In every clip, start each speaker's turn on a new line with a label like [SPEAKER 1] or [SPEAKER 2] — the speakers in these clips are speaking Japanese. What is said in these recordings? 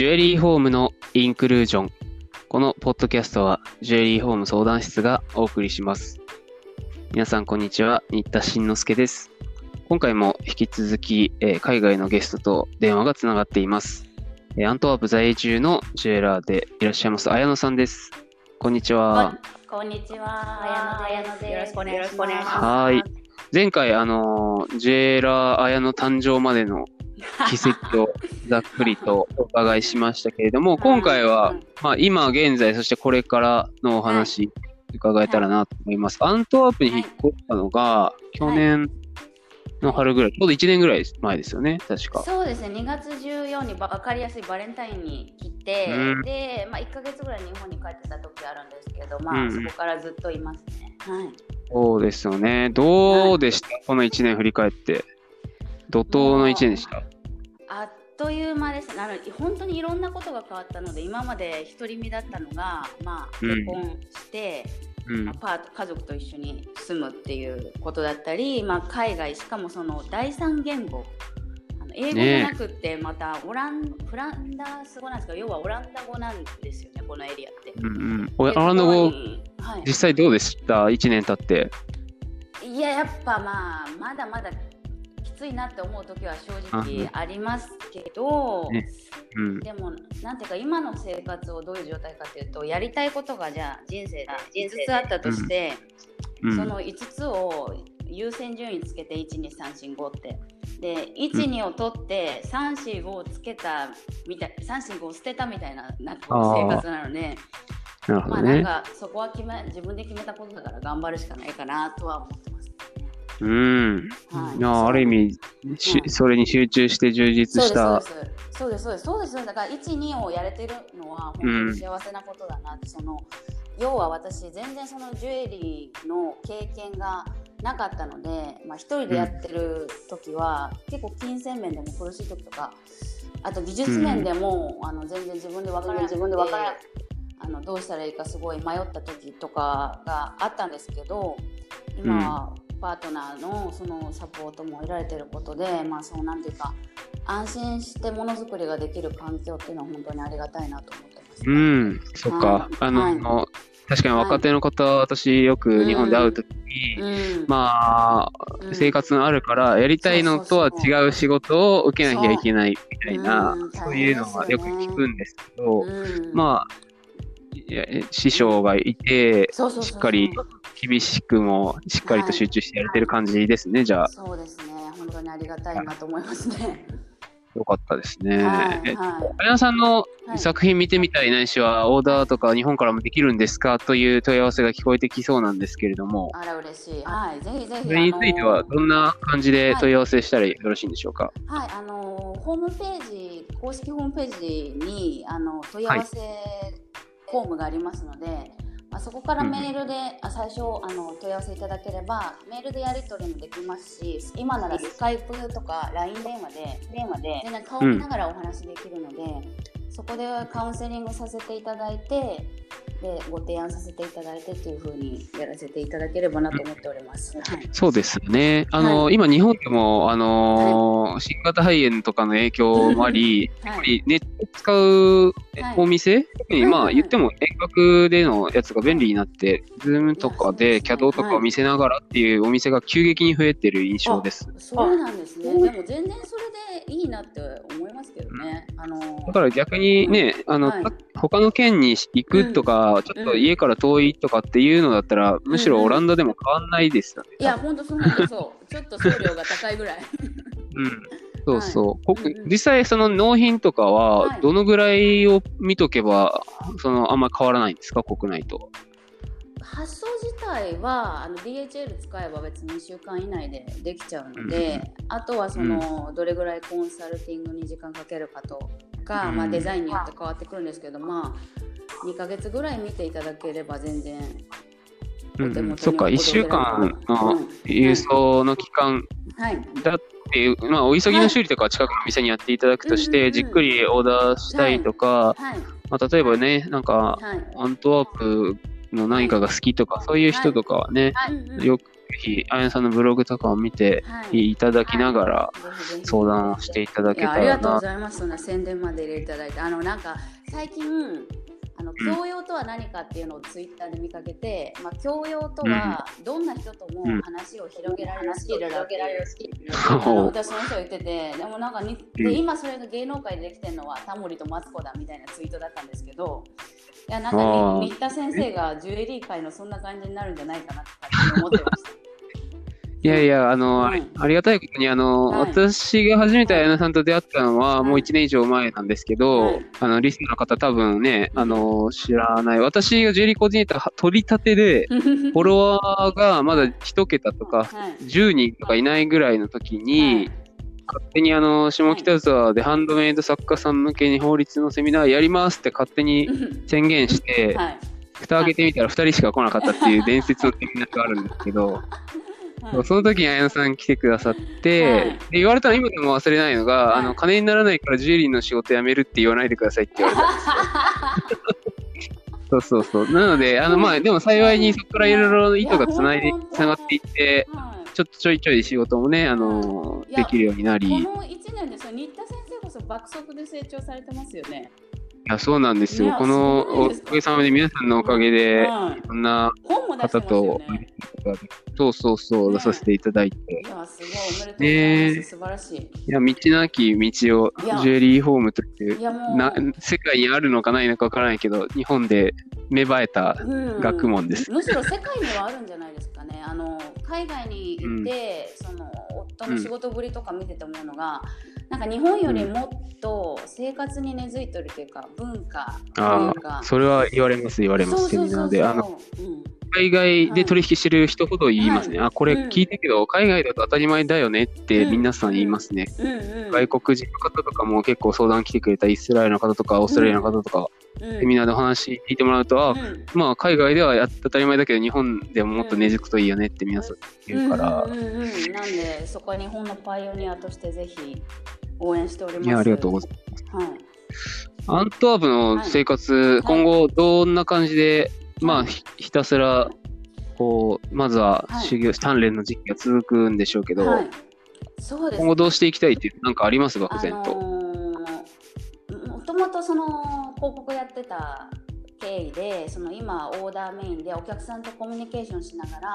[SPEAKER 1] ジュエリーホームのインクルージョン。このポッドキャストはジュエリーホーム相談室がお送りします。皆さんこんにちは、新田慎之介です。今回も引き続き、えー海外のゲストと電話がつながっています。えーアントワープ在住のジュエラーでいらっしゃいます綾野さんです。こんにちは。
[SPEAKER 2] こんにちは。綾野です。よろしくお願いします。
[SPEAKER 1] はい。前回、あのージュエラー綾野誕生までの奇跡をざっくりと お伺いしましたけれども、今回は、まあ、今現在、そしてこれからのお話、伺えたらなと思います。アントワープに引っ越したのが、去年の春ぐらい、ちょうど1年ぐらい前ですよね、確か。
[SPEAKER 2] そうですね、2月14にば分かりやすいバレンタインに来て、
[SPEAKER 1] うん
[SPEAKER 2] で、まあ、1ヶ月ぐらい日本に帰ってた時あるんですけど、まあ、
[SPEAKER 1] うん
[SPEAKER 2] そこからずっといますね。はい。
[SPEAKER 1] そうですよね。どうでした、この1年振り返って。怒涛の1年でした？
[SPEAKER 2] という間ですねあの本当にいろんなことが変わったので今まで独り身だったのが、まあ、
[SPEAKER 1] うん
[SPEAKER 2] 結婚して、
[SPEAKER 1] うん
[SPEAKER 2] まあ、パート家族と一緒に住むっていうことだったり、まあ、海外しかもその第三言語あの英語じゃなくってまたオラン、フランダース語なんですけど要はオランダ語なんですよねこのエリアって。
[SPEAKER 1] うんうん。お
[SPEAKER 2] で
[SPEAKER 1] アランド語
[SPEAKER 2] はい
[SPEAKER 1] 実際どうでした ?1 年経って。
[SPEAKER 2] いややっぱまあまだまだきついなって思う時は正直ありますけど、
[SPEAKER 1] ねうん。
[SPEAKER 2] でもなんていうか今の生活をどういう状態かというとやりたいことがじゃあ人生で5つあったとして、
[SPEAKER 1] うん
[SPEAKER 2] その5つを優先順位つけて12345ってで12を取って345をつけたみたい345を捨てたみたいななんか生活なので
[SPEAKER 1] なるほどね。
[SPEAKER 2] まあなんかそこは決め自分で決めたことだから頑張るしかないかなとは思ってます。
[SPEAKER 1] うん。
[SPEAKER 2] はい。
[SPEAKER 1] いやある意味、し
[SPEAKER 2] うん
[SPEAKER 1] それに集中して充実した。
[SPEAKER 2] そうですそうです。そうですそうです。だから12をやれてるのは本当に幸せなことだなって、その要は私全然そのジュエリーの経験がなかったので、まあ、一人でやってる時は、結構金銭面でも苦しい時とかあと技術面でも、あの全然自分で分からなくて
[SPEAKER 3] 自分で分からな
[SPEAKER 2] あのどうしたらいいかすごい迷った時とかがあったんですけど今はパートナーのそのサポートも得られてることで、まあそうなんていうか安心してものづくりができる環境っていうのは本当にありがたいなと思ってます、
[SPEAKER 1] うん、そっか。
[SPEAKER 2] はい。
[SPEAKER 1] あの、
[SPEAKER 2] はい。
[SPEAKER 1] 確かに若手の方、私よく日本で会うときに、
[SPEAKER 2] うん。
[SPEAKER 1] まあ、
[SPEAKER 2] うん。
[SPEAKER 1] 生活があるから、やりたいのとは違う仕事を受けなきゃいけないみたいな
[SPEAKER 2] そう
[SPEAKER 1] いうのはよく聞くんですけど、
[SPEAKER 2] うん。
[SPEAKER 1] まあ、師匠がいて、しっかり厳しくもしっかりと集中してやれてる感じですね、じゃあ。
[SPEAKER 2] そうですね。本当にありがたいなと思いますね。
[SPEAKER 1] よかったですね。え
[SPEAKER 2] はいはい。
[SPEAKER 1] さんの
[SPEAKER 2] はい。
[SPEAKER 1] 作品見てみたいないしは、オーダーとか日本からもできるんですかという問い合わせが聞こえてきそうなんですけれども、
[SPEAKER 2] あら嬉しい。はいぜひぜひ
[SPEAKER 1] それについてはどんな感じで問い合わせしたらよろしいんでしょうか？
[SPEAKER 2] はい、あのホームページ公式ホームページにあの問い合わせフォームがありますので、まあ、そこからメールで、あ最初あの問い合わせいただければメールでやり取りもできますし今ならスカイプとか LINE 電話で電話で全然顔見ながらお話できるので、そこでカウンセリングさせていただいてでご提案させていただいてというふうにやらせていただければなと思っております。はい
[SPEAKER 1] そうですよね。あの、今日本でも、あのー新型肺炎とかの影響もあり、やっぱりネット使う
[SPEAKER 2] はい
[SPEAKER 1] お店、特にま
[SPEAKER 2] はい
[SPEAKER 1] あ言っても遠隔でのやつが便利になって、ズームとかで CAD とかを見せながらっていうお店が急激に増えてる印象です。
[SPEAKER 2] そうなんですね。でも全然それでいいなって思いますけどね。あの
[SPEAKER 1] だから逆にね、あの、
[SPEAKER 2] はい
[SPEAKER 1] 他の県に行くとか、ちょっと家から遠いとかっていうのだったら、むしろオランダでも変わんないですよね。
[SPEAKER 2] いや本当そうそう。ちょっと送料が高いぐらい。
[SPEAKER 1] うん。そうそう。こ
[SPEAKER 2] うんうん
[SPEAKER 1] 実際その納品とかは
[SPEAKER 2] はい
[SPEAKER 1] どのぐらいを見とけば、そのあんまり変わらないんですか？国内と。
[SPEAKER 2] 発送自体はあの DHL 使えば別に2週間以内でできちゃうので、あとはその、どれぐらいコンサルティングに時間かけるかとか、
[SPEAKER 1] うん
[SPEAKER 2] まあ、デザインによって変わってくるんですけど、まあ、2ヶ月ぐらい見ていただければ全然。
[SPEAKER 1] うんそっか、1週間の
[SPEAKER 2] うん。
[SPEAKER 1] 郵送の期間
[SPEAKER 2] はい。
[SPEAKER 1] だっていう、まあ、お急ぎの修理とかは近くの店にやっていただくとして、じっくりオーダーしたいとか、
[SPEAKER 2] はい。
[SPEAKER 1] まあ、例えばね、なんか、
[SPEAKER 2] はい。
[SPEAKER 1] アントワープの何かが好きとか、そういう人とかはね、
[SPEAKER 2] はい。うんうん。
[SPEAKER 1] よひ、あやさんのブログとかを見て
[SPEAKER 2] はい。
[SPEAKER 1] いただきながら、相談をしていただけた
[SPEAKER 2] いやありが
[SPEAKER 1] らな。
[SPEAKER 2] とうございます。そんな宣伝まで入れていただいて。あのなんか最近あの教養とは何かっていうのをツイッターで見かけて、まあ、教養とはどんな人とも話を広げられるスキルだって私その人言っててでもなんかにで今それが芸能界でできてるのはタモリとマツコだみたいなツイートだったんですけどいやなん
[SPEAKER 1] あ
[SPEAKER 2] か新田先生がジュエリー界のそんな感じになるんじゃないかなって思ってました。
[SPEAKER 1] いやいや、あの、
[SPEAKER 2] うん。
[SPEAKER 1] ありがたいことに、あの、
[SPEAKER 2] はい。
[SPEAKER 1] 私が初めてあやなさんと出会ったのは、
[SPEAKER 2] はい。
[SPEAKER 1] もう1年以上前なんですけど、
[SPEAKER 2] はい。
[SPEAKER 1] あの、リスナーの方多分ね、あの、知らない。私がジェリーコーディネーター取り立てで、フォロワーがまだ1桁とか、
[SPEAKER 2] はい
[SPEAKER 1] 10人とかいないぐらいの時に、勝手にあの、下北沢でハンドメイド作家さん向けに法律のセミナーやりますって勝手に宣言して、
[SPEAKER 2] はい。
[SPEAKER 1] 蓋開けてみたら2人しか来なかったっていう伝説のセミナーがあるんですけど、
[SPEAKER 2] はい。
[SPEAKER 1] その時に綾野さん来てくださって、
[SPEAKER 2] はい。
[SPEAKER 1] で言われたら今でも忘れないのが、
[SPEAKER 2] はい。
[SPEAKER 1] あの金にならないからジュエリーの仕事辞めるって言わないでくださいって言われた。そうそうそう。なので、あのまあでも幸いにそこからいろいろ糸がつないでつながっていって、
[SPEAKER 2] はい。
[SPEAKER 1] ちょっとちょいちょい仕事もね、あのできるようになり、い
[SPEAKER 2] この1年でさ新田先生こそ爆速で成長されてますよね。
[SPEAKER 1] やそうなんですよ。このおかげさまで皆さんのおかげで、
[SPEAKER 2] はい。
[SPEAKER 1] こんな
[SPEAKER 2] 本
[SPEAKER 1] 方と
[SPEAKER 2] ね。、
[SPEAKER 1] そうそうそう、
[SPEAKER 2] ね
[SPEAKER 1] 出させていただいて、
[SPEAKER 2] いやすごいおめでとうございます。素晴らしい。
[SPEAKER 1] いや、道なき道をジュエリーホームというな世界にあるのかないのかわからないけど、日本で芽生えた
[SPEAKER 2] うん
[SPEAKER 1] 学問です。
[SPEAKER 2] むしろ世界にはあるんじゃないですかね。あの海外に行って、その夫の仕事ぶりとか見てて思うのが、なんか日本よりもっと生活に根付いてるというか文化とい
[SPEAKER 1] あ
[SPEAKER 2] うか
[SPEAKER 1] あ、。それは言われます、言われます、セミナーで。あの、
[SPEAKER 2] うん
[SPEAKER 1] 海外で取引してる人ほど言いますね。
[SPEAKER 2] はい。
[SPEAKER 1] あ、これ
[SPEAKER 2] うん。
[SPEAKER 1] 聞いたけど、海外だと当たり前だよねって
[SPEAKER 2] うん。
[SPEAKER 1] 皆さん言いますね。
[SPEAKER 2] うんうん、
[SPEAKER 1] 外国人の方とかも結構相談来てくれたイスラエルの方とか、オーストラリアの方とか、
[SPEAKER 2] うん。
[SPEAKER 1] セミナーでお話聞いてもらうと、あ、
[SPEAKER 2] うん。
[SPEAKER 1] まあ海外ではやっ当たり前だけど、日本でももっと根付くといいよねって皆さん言うから。
[SPEAKER 2] うん、うんうん。うん、なんでそこは日本のパイオニアとしてぜひ応援しております。
[SPEAKER 1] いや、ありがとうございます。
[SPEAKER 2] はい。
[SPEAKER 1] アントワープの生活、
[SPEAKER 2] い。
[SPEAKER 1] 今後どんな感じで、ま
[SPEAKER 2] はい
[SPEAKER 1] あひひたすらこうまずは
[SPEAKER 2] はい
[SPEAKER 1] 修行、鍛錬の時期が続くんでしょうけど、
[SPEAKER 2] はい。そうです
[SPEAKER 1] 今後どうしていきたいってなんかあります漠
[SPEAKER 2] あ
[SPEAKER 1] 然と？
[SPEAKER 2] もともとその広告やってた経緯でその今オーダーメインでお客さんとコミュニケーションしながら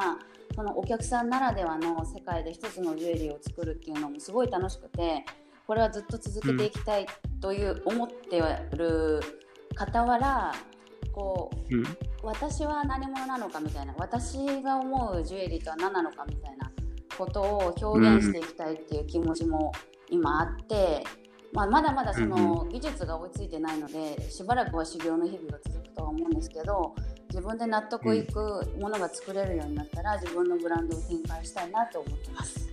[SPEAKER 2] そのお客さんならではの世界で一つのジュエリーを作るっていうのもすごい楽しくてこれはずっと続けていきたいという思ってる傍らこう
[SPEAKER 1] うん
[SPEAKER 2] 私は何者なのかみたいな私が思うジュエリーとは何なのかみたいなことを表現していきたいっていう気持ちも今あって、まあ、まだまだその技術が追いついてないのでしばらくは修行の日々が続くとは思うんですけど自分で納得いくものが作れるようになったら自分のブランドを展開したいなと思ってます。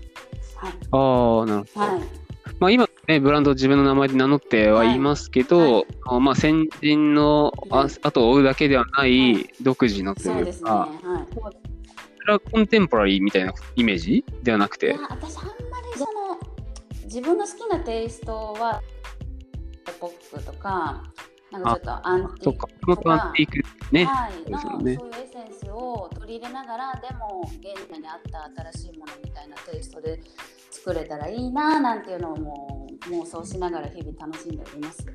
[SPEAKER 2] はい、
[SPEAKER 1] ああ、なるほど。
[SPEAKER 2] はい
[SPEAKER 1] まあ今ね、ブランドを自分の名前で名乗ってはいますけど、
[SPEAKER 2] はい。
[SPEAKER 1] あまあ先人の後を追うだけではな
[SPEAKER 2] はい。
[SPEAKER 1] 独自のと
[SPEAKER 2] そうですね。
[SPEAKER 1] いうか、
[SPEAKER 2] はい。
[SPEAKER 1] それはコンテンポラリーみたいなイメージではなくて。
[SPEAKER 2] 私あんまりその自分の好きなテイストはポップとかなんかちょっとアンティー
[SPEAKER 1] そっか、もとアンティークね。
[SPEAKER 2] はい、
[SPEAKER 1] そう
[SPEAKER 2] いうエッセンスを取り入れながらでも現代に合った新しいものみたいなテイストで作れたらいいななんていうのをもう妄想しながら日々楽しんでおります。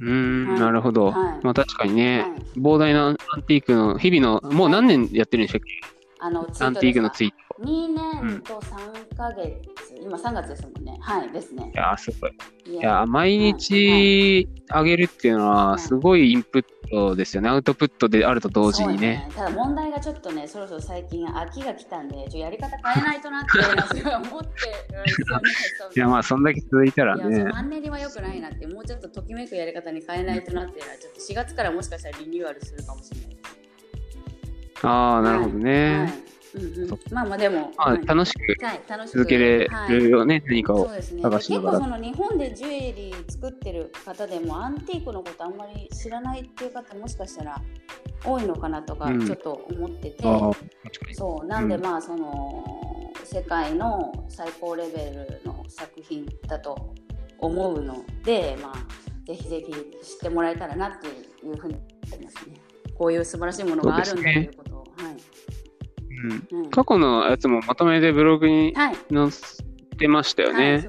[SPEAKER 1] うーん、
[SPEAKER 2] はい
[SPEAKER 1] なるほど。
[SPEAKER 2] はい
[SPEAKER 1] まあ確かにね、
[SPEAKER 2] はい
[SPEAKER 1] 膨大なアンティークの日々の、もう何年やってるんでしたっけ、
[SPEAKER 2] あの
[SPEAKER 1] アンティークの
[SPEAKER 2] ー
[SPEAKER 1] ツイート。
[SPEAKER 2] ト2年と3ヶ月、今3月ですもんね。はいですね
[SPEAKER 1] い。やー、すごい。
[SPEAKER 2] い
[SPEAKER 1] いやー、毎日上げるっていうのは、
[SPEAKER 2] はい
[SPEAKER 1] すごいインプットですよね。アウトプットであると同時にね。
[SPEAKER 2] そうただ問題がちょっとね、そろそろ最近秋が来たんで、ちょやり方変えないとなってすごい思って。
[SPEAKER 1] いや、まあ、そんだけ続いたらね。
[SPEAKER 2] マンネリは良くないなって、もうちょっとときめくやり方に変えないとなっていうのは、ちょっと4月からもしかしたらリニューアルするかもしれないです。
[SPEAKER 1] ああ、なるほど
[SPEAKER 2] はい
[SPEAKER 1] ね。
[SPEAKER 2] うんうん、まあまあでも、
[SPEAKER 1] まあ、
[SPEAKER 2] はい。
[SPEAKER 1] 楽しく続けれるよね、何かを。探しながら
[SPEAKER 2] 結構その日本でジュエリー作ってる方でもアンティークのことあんまり知らないっていう方もしかしたら多いのかなとか
[SPEAKER 1] うん。
[SPEAKER 2] ちょっと思ってて、
[SPEAKER 1] ああ、確かに。
[SPEAKER 2] そうなんで
[SPEAKER 1] うん。
[SPEAKER 2] まあその世界の最高レベルの作品だと思うので、まあぜひぜひ知ってもらえたらなっていうふうに思ってますね。こういう素晴らしいものがあるんだということを、はい。
[SPEAKER 1] ううん。
[SPEAKER 2] うん
[SPEAKER 1] 過去のやつもまとめてブログに
[SPEAKER 2] はい。
[SPEAKER 1] 載ってましたよ
[SPEAKER 2] はい、
[SPEAKER 1] ね。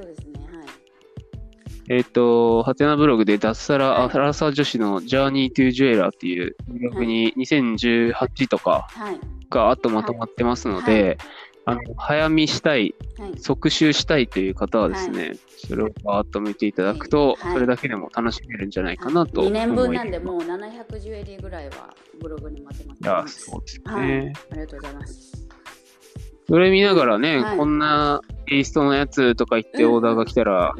[SPEAKER 1] えっ、と、ハテナブログで脱サラ、
[SPEAKER 2] はい
[SPEAKER 1] アラサー女子のジャーニートゥージュエラーっていうブログに2018とか
[SPEAKER 2] はい。
[SPEAKER 1] があとまとまってますので、あの早見したい、
[SPEAKER 2] はい。
[SPEAKER 1] 即習したいという方はですね、それをバーッと見ていただくと、
[SPEAKER 2] はい
[SPEAKER 1] それだけでも楽しめるんじゃないかなと思
[SPEAKER 2] 2
[SPEAKER 1] います。
[SPEAKER 2] 年分なんで、もう700ジュエリーぐらいはブログにまとまってます。
[SPEAKER 1] そうです
[SPEAKER 2] はい。
[SPEAKER 1] ね。
[SPEAKER 2] ありがとうございます。
[SPEAKER 1] それ見ながらね、
[SPEAKER 2] はい
[SPEAKER 1] こんなテイストのやつとか言ってオーダーが来たら。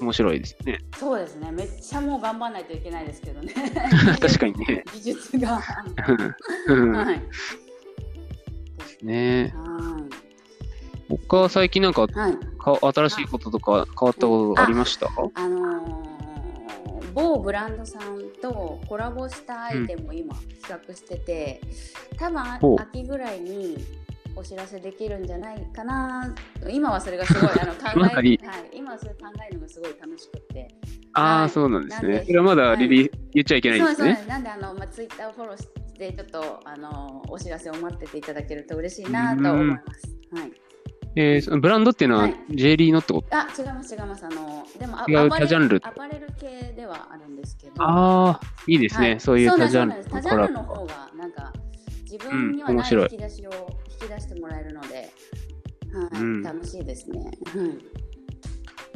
[SPEAKER 1] 面白いですね。
[SPEAKER 2] そうですね。めっちゃもう頑張らないといけないですけどね。
[SPEAKER 1] 確かにね。
[SPEAKER 2] 技術が。
[SPEAKER 1] うん
[SPEAKER 2] はい。
[SPEAKER 1] ね
[SPEAKER 2] は
[SPEAKER 1] 他最近なんか
[SPEAKER 2] い。はい。
[SPEAKER 1] か新しいこととか変わったことありました？
[SPEAKER 2] あのー某ブランドさんとコラボしたアイテムを今企画してて、多分
[SPEAKER 1] ほう
[SPEAKER 2] 秋ぐらいにお知らせできるんじゃないかな今はそれがすごいあの 考え、はい、今はそれ考えるのがすごい楽しくて
[SPEAKER 1] ああ、
[SPEAKER 2] はい
[SPEAKER 1] そうなんですね。それはまだリリー言っちゃいけないんですね。
[SPEAKER 2] そうそうなんであの、まあ、ツイッターをフォローしてちょっとあのお知らせを待ってていただけると嬉しいなと思います。はい、
[SPEAKER 1] えーそのブランドっていうのは
[SPEAKER 2] はい。
[SPEAKER 1] ジェリーのってこと？
[SPEAKER 2] あ違います違います。あのでもあ
[SPEAKER 1] 違う
[SPEAKER 2] アパレル
[SPEAKER 1] 多ジャンル？
[SPEAKER 2] アパレル系ではあるんですけど。
[SPEAKER 1] ああ、いいですね。
[SPEAKER 2] はい。
[SPEAKER 1] そういう多ジャンル。
[SPEAKER 2] 多ジャンルの
[SPEAKER 1] ボ。
[SPEAKER 2] 方がなんか自分にはない
[SPEAKER 1] うん面白い。
[SPEAKER 2] 引き出しを引き出してもらえるので、はい。
[SPEAKER 1] うん。
[SPEAKER 2] 楽しいですね。はい。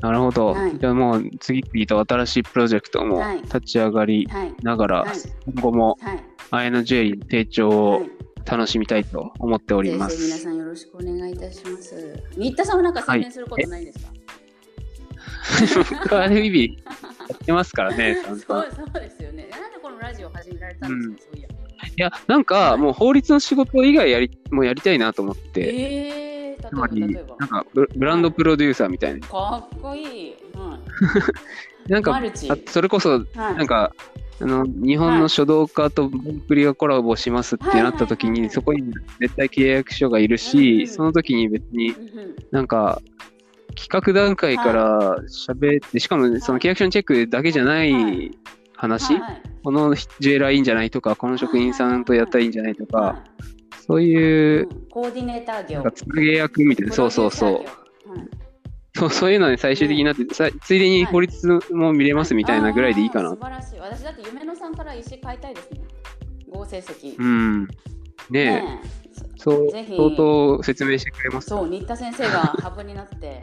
[SPEAKER 1] なるほど。
[SPEAKER 2] はい。
[SPEAKER 1] じゃあもう次々と新しいプロジェクトも
[SPEAKER 2] はい。
[SPEAKER 1] 立ち上がり
[SPEAKER 2] はい
[SPEAKER 1] ながら、
[SPEAKER 2] はい。
[SPEAKER 1] 今後も
[SPEAKER 2] はい
[SPEAKER 1] 綾野ジュエリーの成長を
[SPEAKER 2] はい
[SPEAKER 1] 楽しみたいと思っておりま
[SPEAKER 2] ぜひ皆
[SPEAKER 1] す。
[SPEAKER 2] さんよろしくお願いいたします。新田さんはなんか宣伝することないんですか、
[SPEAKER 1] 僕は日々やってますからね。
[SPEAKER 2] そうそうですよね。なんでこのラジオ始められたんですか、そういや。
[SPEAKER 1] いや、なんかもう法律の仕事以外やり、もうやりたいなと思って、
[SPEAKER 2] えー、
[SPEAKER 1] つまりなんかブブランドプロデューサーみたいな。
[SPEAKER 2] かっこいい。は
[SPEAKER 1] なんかそれこそ、
[SPEAKER 2] はい。
[SPEAKER 1] なんか、あの日本の書道家とボンクリがコラボしますってなった時に、そこに絶対契約書がいる
[SPEAKER 2] うん
[SPEAKER 1] し、
[SPEAKER 2] うん。
[SPEAKER 1] その時に別になんか、企画段階から喋って、しかもその契約書のチェックだけじゃな
[SPEAKER 2] はい。い
[SPEAKER 1] 話、このジュエラーいいんじゃないとか、この職員さんとやったらいいんじゃないとか、
[SPEAKER 2] は
[SPEAKER 1] そう
[SPEAKER 2] い
[SPEAKER 1] いう、
[SPEAKER 2] うんコーディネーター業。
[SPEAKER 1] つなげ役みたいな、そうそうそう。そうそういうのに最終的になって、さついでに法律も見れますみたいなぐらいでいいかな。
[SPEAKER 2] 素晴らしい。私だって夢野さんから石買いたいですね。合成石。
[SPEAKER 1] うん。ねそう、相当説明してくれます。
[SPEAKER 2] そう、新田先生がハブになって、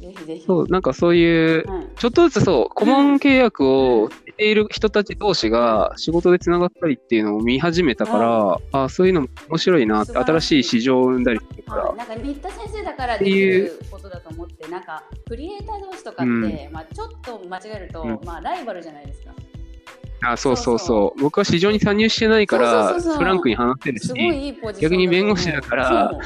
[SPEAKER 2] ぜひぜひ。
[SPEAKER 1] そう、なんかそういう、
[SPEAKER 2] はい
[SPEAKER 1] ちょっとずつそう、顧問契約をしている人たち同士が仕事でつながったりっていうのを見始めたから、あそういうのも面白いなって、新しい市場を生んだりするか
[SPEAKER 2] なんか新田先生だからできることだと思って、なんかクリエイター同士とかって、
[SPEAKER 1] うん。
[SPEAKER 2] まあ、ちょっと間違えると、
[SPEAKER 1] うん。
[SPEAKER 2] まあ、ライバルじゃないですか。
[SPEAKER 1] あそうそう
[SPEAKER 2] そう。
[SPEAKER 1] そう僕は市場に参入してないから、フランクに話せるし逆に弁護士だから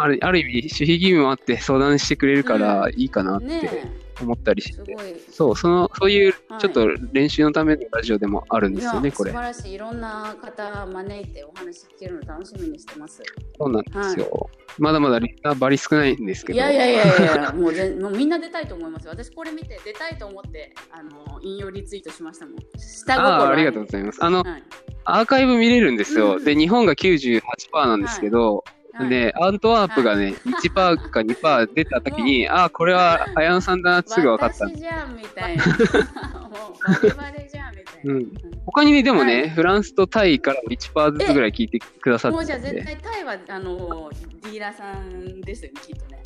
[SPEAKER 1] あるある意味、守秘義務もあって相談してくれるからいいかなっ
[SPEAKER 2] そうね
[SPEAKER 1] て思ったり
[SPEAKER 2] え、
[SPEAKER 1] して、
[SPEAKER 2] すごい。
[SPEAKER 1] そう、その、そういう
[SPEAKER 2] はい
[SPEAKER 1] ちょっと練習のためのラジオでもあるんですよね、これ
[SPEAKER 2] 素。晴らしい。いろんな方招いてお話聞けるの楽しみにしてます。
[SPEAKER 1] そうなんですよ。まだまだリスナーバリ少ないんですけど。
[SPEAKER 2] いやいやいやいや、もうぜもうみんな出たいと思います。私これ見て出たいと思ってあの引用リツイートしましたもん。下心
[SPEAKER 1] ああ、ありがとうございます。あの、
[SPEAKER 2] はい
[SPEAKER 1] アーカイブ見れるんですよ。
[SPEAKER 2] うん
[SPEAKER 1] で、日本が98%なんですけど、
[SPEAKER 2] はい
[SPEAKER 1] で、アントワープがね、1%か2%出たときに、ああ、これは綾野さんだなってすぐ分かった。
[SPEAKER 2] 私じゃんみたいな。もうバレバレじゃんみたいな。
[SPEAKER 1] うん他にね、でもね、
[SPEAKER 2] はい
[SPEAKER 1] フランスとタイから1%ずつぐらい聞いてくださ
[SPEAKER 2] もうじゃあ。絶対タイはあのディーラーさんですよね、きっとね。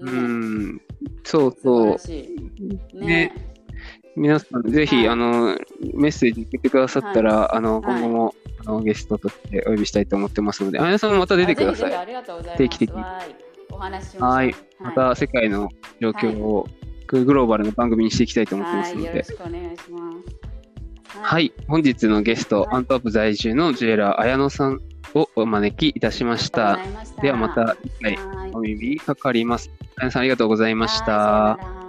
[SPEAKER 1] う
[SPEAKER 2] ね
[SPEAKER 1] ん、そうそう。ね
[SPEAKER 2] ね。
[SPEAKER 1] 皆さん、ぜひ、
[SPEAKER 2] はい
[SPEAKER 1] あの、メッセージ送ってくださったら、あの、
[SPEAKER 2] はい
[SPEAKER 1] 今後も、あのゲストとしてお呼びしたいと思ってますので、あやさんもまた出てください。
[SPEAKER 2] あぜひぜひありがとうございます。
[SPEAKER 1] 定期的に
[SPEAKER 2] お話し。
[SPEAKER 1] はい。また世界の状況を、グローバルの番組にしていきたいと思ってます
[SPEAKER 2] はい、
[SPEAKER 1] ので
[SPEAKER 2] よろし。くお願いします。
[SPEAKER 1] はい。本日のゲスト、
[SPEAKER 2] はい
[SPEAKER 1] アントワープ在住のジュエラー綾野さんをお招きいたしました。
[SPEAKER 2] した
[SPEAKER 1] ではまた
[SPEAKER 2] はい
[SPEAKER 1] お耳にかかります。綾野さんありがとうございました。